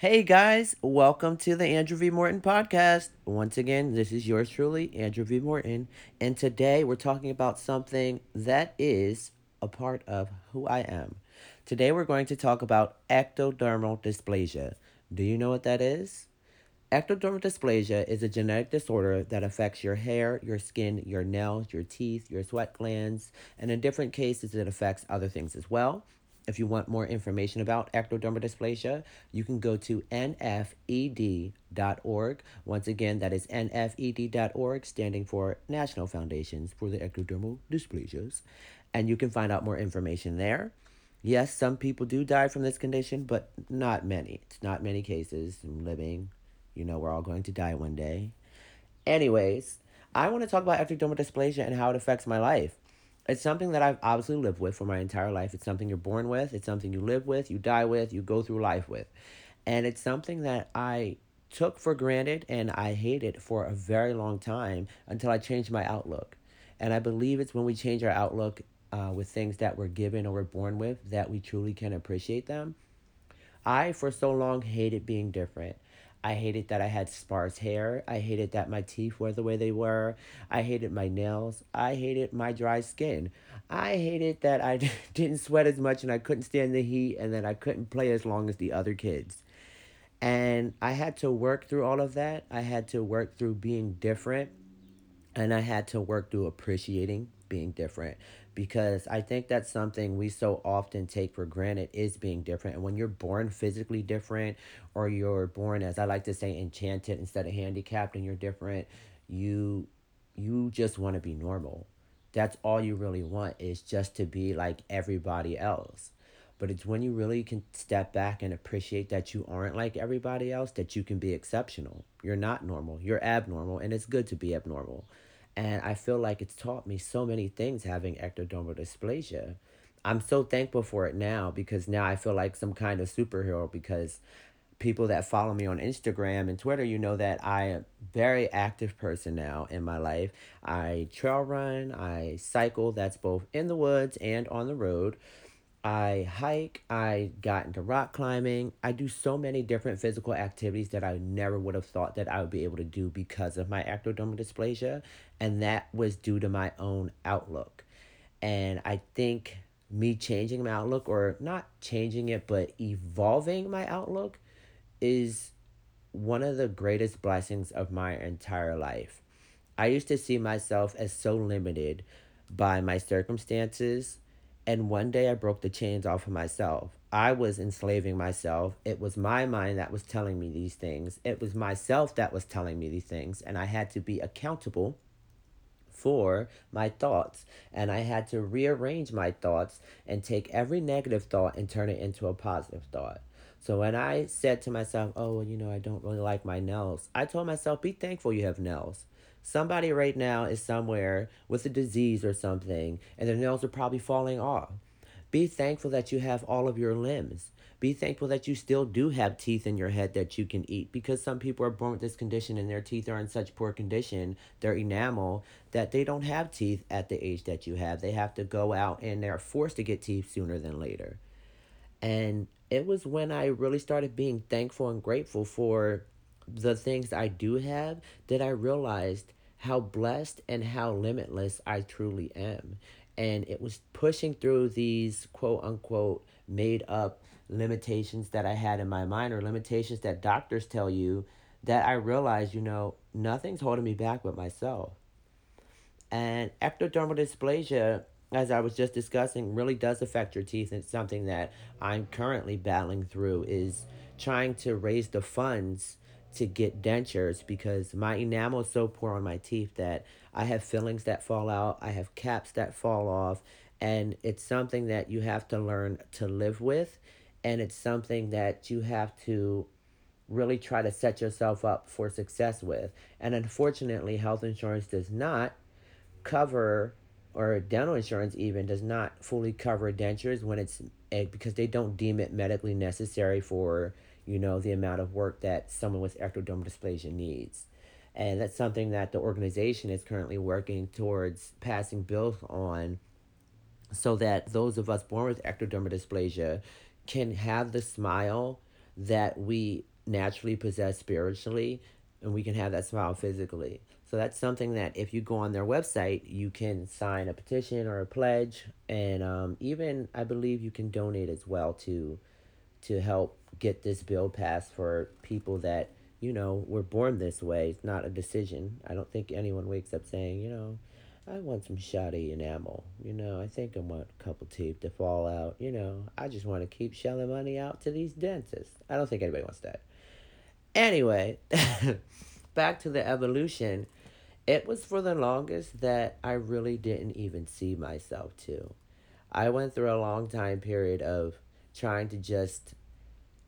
Hey guys, welcome to the Andrew V. Morton podcast. Once again, this is yours truly, Andrew V. Morton, and today we're talking about something that is a part of who I am. Today we're going to talk about ectodermal dysplasia. Do you know what that is? Ectodermal dysplasia is a genetic disorder that affects your hair, your skin, your nails, your teeth, your sweat glands, and in different cases, it affects other things as well. If you want more information about ectodermal dysplasia, you can go to nfed.org. Once again, that is nfed.org, standing for National Foundations for the Ectodermal Dysplasias. And you can find out more information there. Yes, some people do die from this condition, but not many. It's not many cases living. You know, we're all going to die one day. Anyways, I want to talk about ectodermal dysplasia and how it affects my life. It's something that I've obviously lived with for my entire life. It's something you're born with, it's something you live with, you die with, you go through life with. And it's something that I took for granted and I hated for a very long time until I changed my outlook. And I believe it's when we change our outlook uh, with things that we're given or we're born with that we truly can appreciate them. I, for so long, hated being different. I hated that I had sparse hair. I hated that my teeth were the way they were. I hated my nails. I hated my dry skin. I hated that I didn't sweat as much and I couldn't stand the heat and that I couldn't play as long as the other kids. And I had to work through all of that. I had to work through being different and I had to work through appreciating being different because I think that's something we so often take for granted is being different. And when you're born physically different, or you're born, as I like to say, enchanted instead of handicapped, and you're different, you you just want to be normal. That's all you really want is just to be like everybody else. But it's when you really can step back and appreciate that you aren't like everybody else that you can be exceptional. You're not normal. You're abnormal, and it's good to be abnormal. And I feel like it's taught me so many things having ectodermal dysplasia. I'm so thankful for it now because now I feel like some kind of superhero because people that follow me on Instagram and Twitter, you know that I am very active person now in my life. I trail run, I cycle, that's both in the woods and on the road. I hike, I got into rock climbing. I do so many different physical activities that I never would have thought that I would be able to do because of my ectodermal dysplasia, and that was due to my own outlook. And I think me changing my outlook or not changing it but evolving my outlook is one of the greatest blessings of my entire life. I used to see myself as so limited by my circumstances and one day I broke the chains off of myself. I was enslaving myself. It was my mind that was telling me these things. It was myself that was telling me these things. And I had to be accountable for my thoughts. And I had to rearrange my thoughts and take every negative thought and turn it into a positive thought. So when I said to myself, oh, well, you know, I don't really like my nails, I told myself, be thankful you have nails. Somebody right now is somewhere with a disease or something, and their nails are probably falling off. Be thankful that you have all of your limbs. Be thankful that you still do have teeth in your head that you can eat because some people are born with this condition and their teeth are in such poor condition, their enamel, that they don't have teeth at the age that you have. They have to go out and they're forced to get teeth sooner than later. And it was when I really started being thankful and grateful for the things I do have that I realized how blessed and how limitless I truly am. And it was pushing through these quote unquote made up limitations that I had in my mind or limitations that doctors tell you that I realized, you know, nothing's holding me back but myself. And ectodermal dysplasia, as I was just discussing, really does affect your teeth. It's something that I'm currently battling through is trying to raise the funds to get dentures because my enamel is so poor on my teeth that I have fillings that fall out, I have caps that fall off, and it's something that you have to learn to live with, and it's something that you have to really try to set yourself up for success with. And unfortunately, health insurance does not cover or dental insurance even does not fully cover dentures when it's eh, because they don't deem it medically necessary for you know the amount of work that someone with ectodermal dysplasia needs. And that's something that the organization is currently working towards passing bills on so that those of us born with ectodermal dysplasia can have the smile that we naturally possess spiritually, and we can have that smile physically. So that's something that if you go on their website, you can sign a petition or a pledge, and um, even I believe you can donate as well to to help get this bill passed for people that you know were born this way. It's not a decision. I don't think anyone wakes up saying, you know, I want some shoddy enamel. You know, I think I want a couple teeth to fall out. You know, I just want to keep shelling money out to these dentists. I don't think anybody wants that. Anyway, back to the evolution. It was for the longest that I really didn't even see myself too. I went through a long time period of trying to just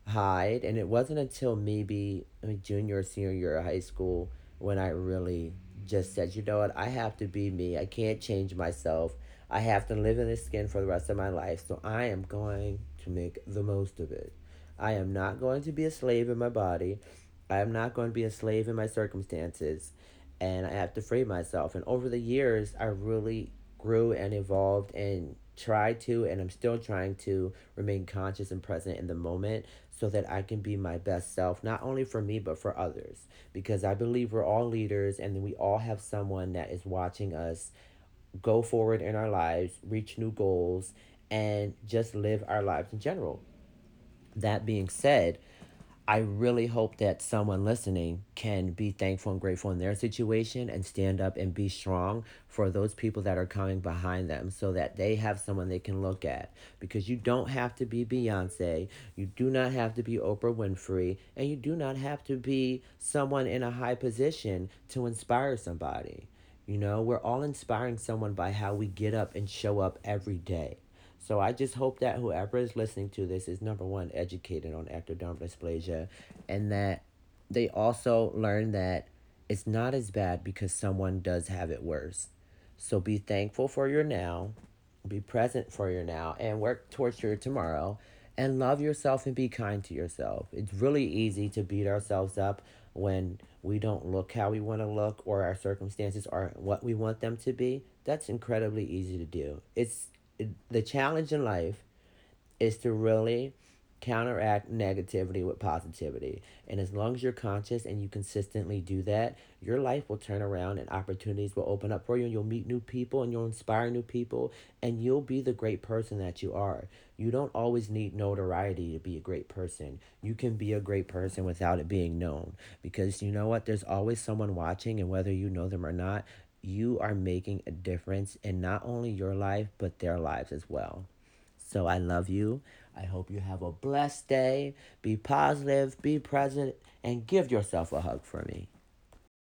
hide, and it wasn't until maybe junior or senior year of high school when I really just said, you know what, I have to be me. I can't change myself. I have to live in this skin for the rest of my life, so I am going to make the most of it. I am not going to be a slave in my body. I am not going to be a slave in my circumstances. And I have to free myself. And over the years, I really grew and evolved and tried to, and I'm still trying to remain conscious and present in the moment so that I can be my best self, not only for me, but for others. Because I believe we're all leaders and we all have someone that is watching us go forward in our lives, reach new goals, and just live our lives in general. That being said, I really hope that someone listening can be thankful and grateful in their situation and stand up and be strong for those people that are coming behind them so that they have someone they can look at. Because you don't have to be Beyonce, you do not have to be Oprah Winfrey, and you do not have to be someone in a high position to inspire somebody. You know, we're all inspiring someone by how we get up and show up every day. So I just hope that whoever is listening to this is number one, educated on ectodermal dysplasia, and that they also learn that it's not as bad because someone does have it worse. So be thankful for your now, be present for your now, and work towards your tomorrow. And love yourself and be kind to yourself. It's really easy to beat ourselves up when we don't look how we want to look or our circumstances aren't what we want them to be. That's incredibly easy to do. It's the challenge in life is to really counteract negativity with positivity. And as long as you're conscious and you consistently do that, your life will turn around and opportunities will open up for you and you'll meet new people and you'll inspire new people and you'll be the great person that you are. You don't always need notoriety to be a great person. You can be a great person without it being known because you know what? There's always someone watching and whether you know them or not, you are making a difference in not only your life, but their lives as well. So I love you. I hope you have a blessed day. Be positive, be present, and give yourself a hug for me.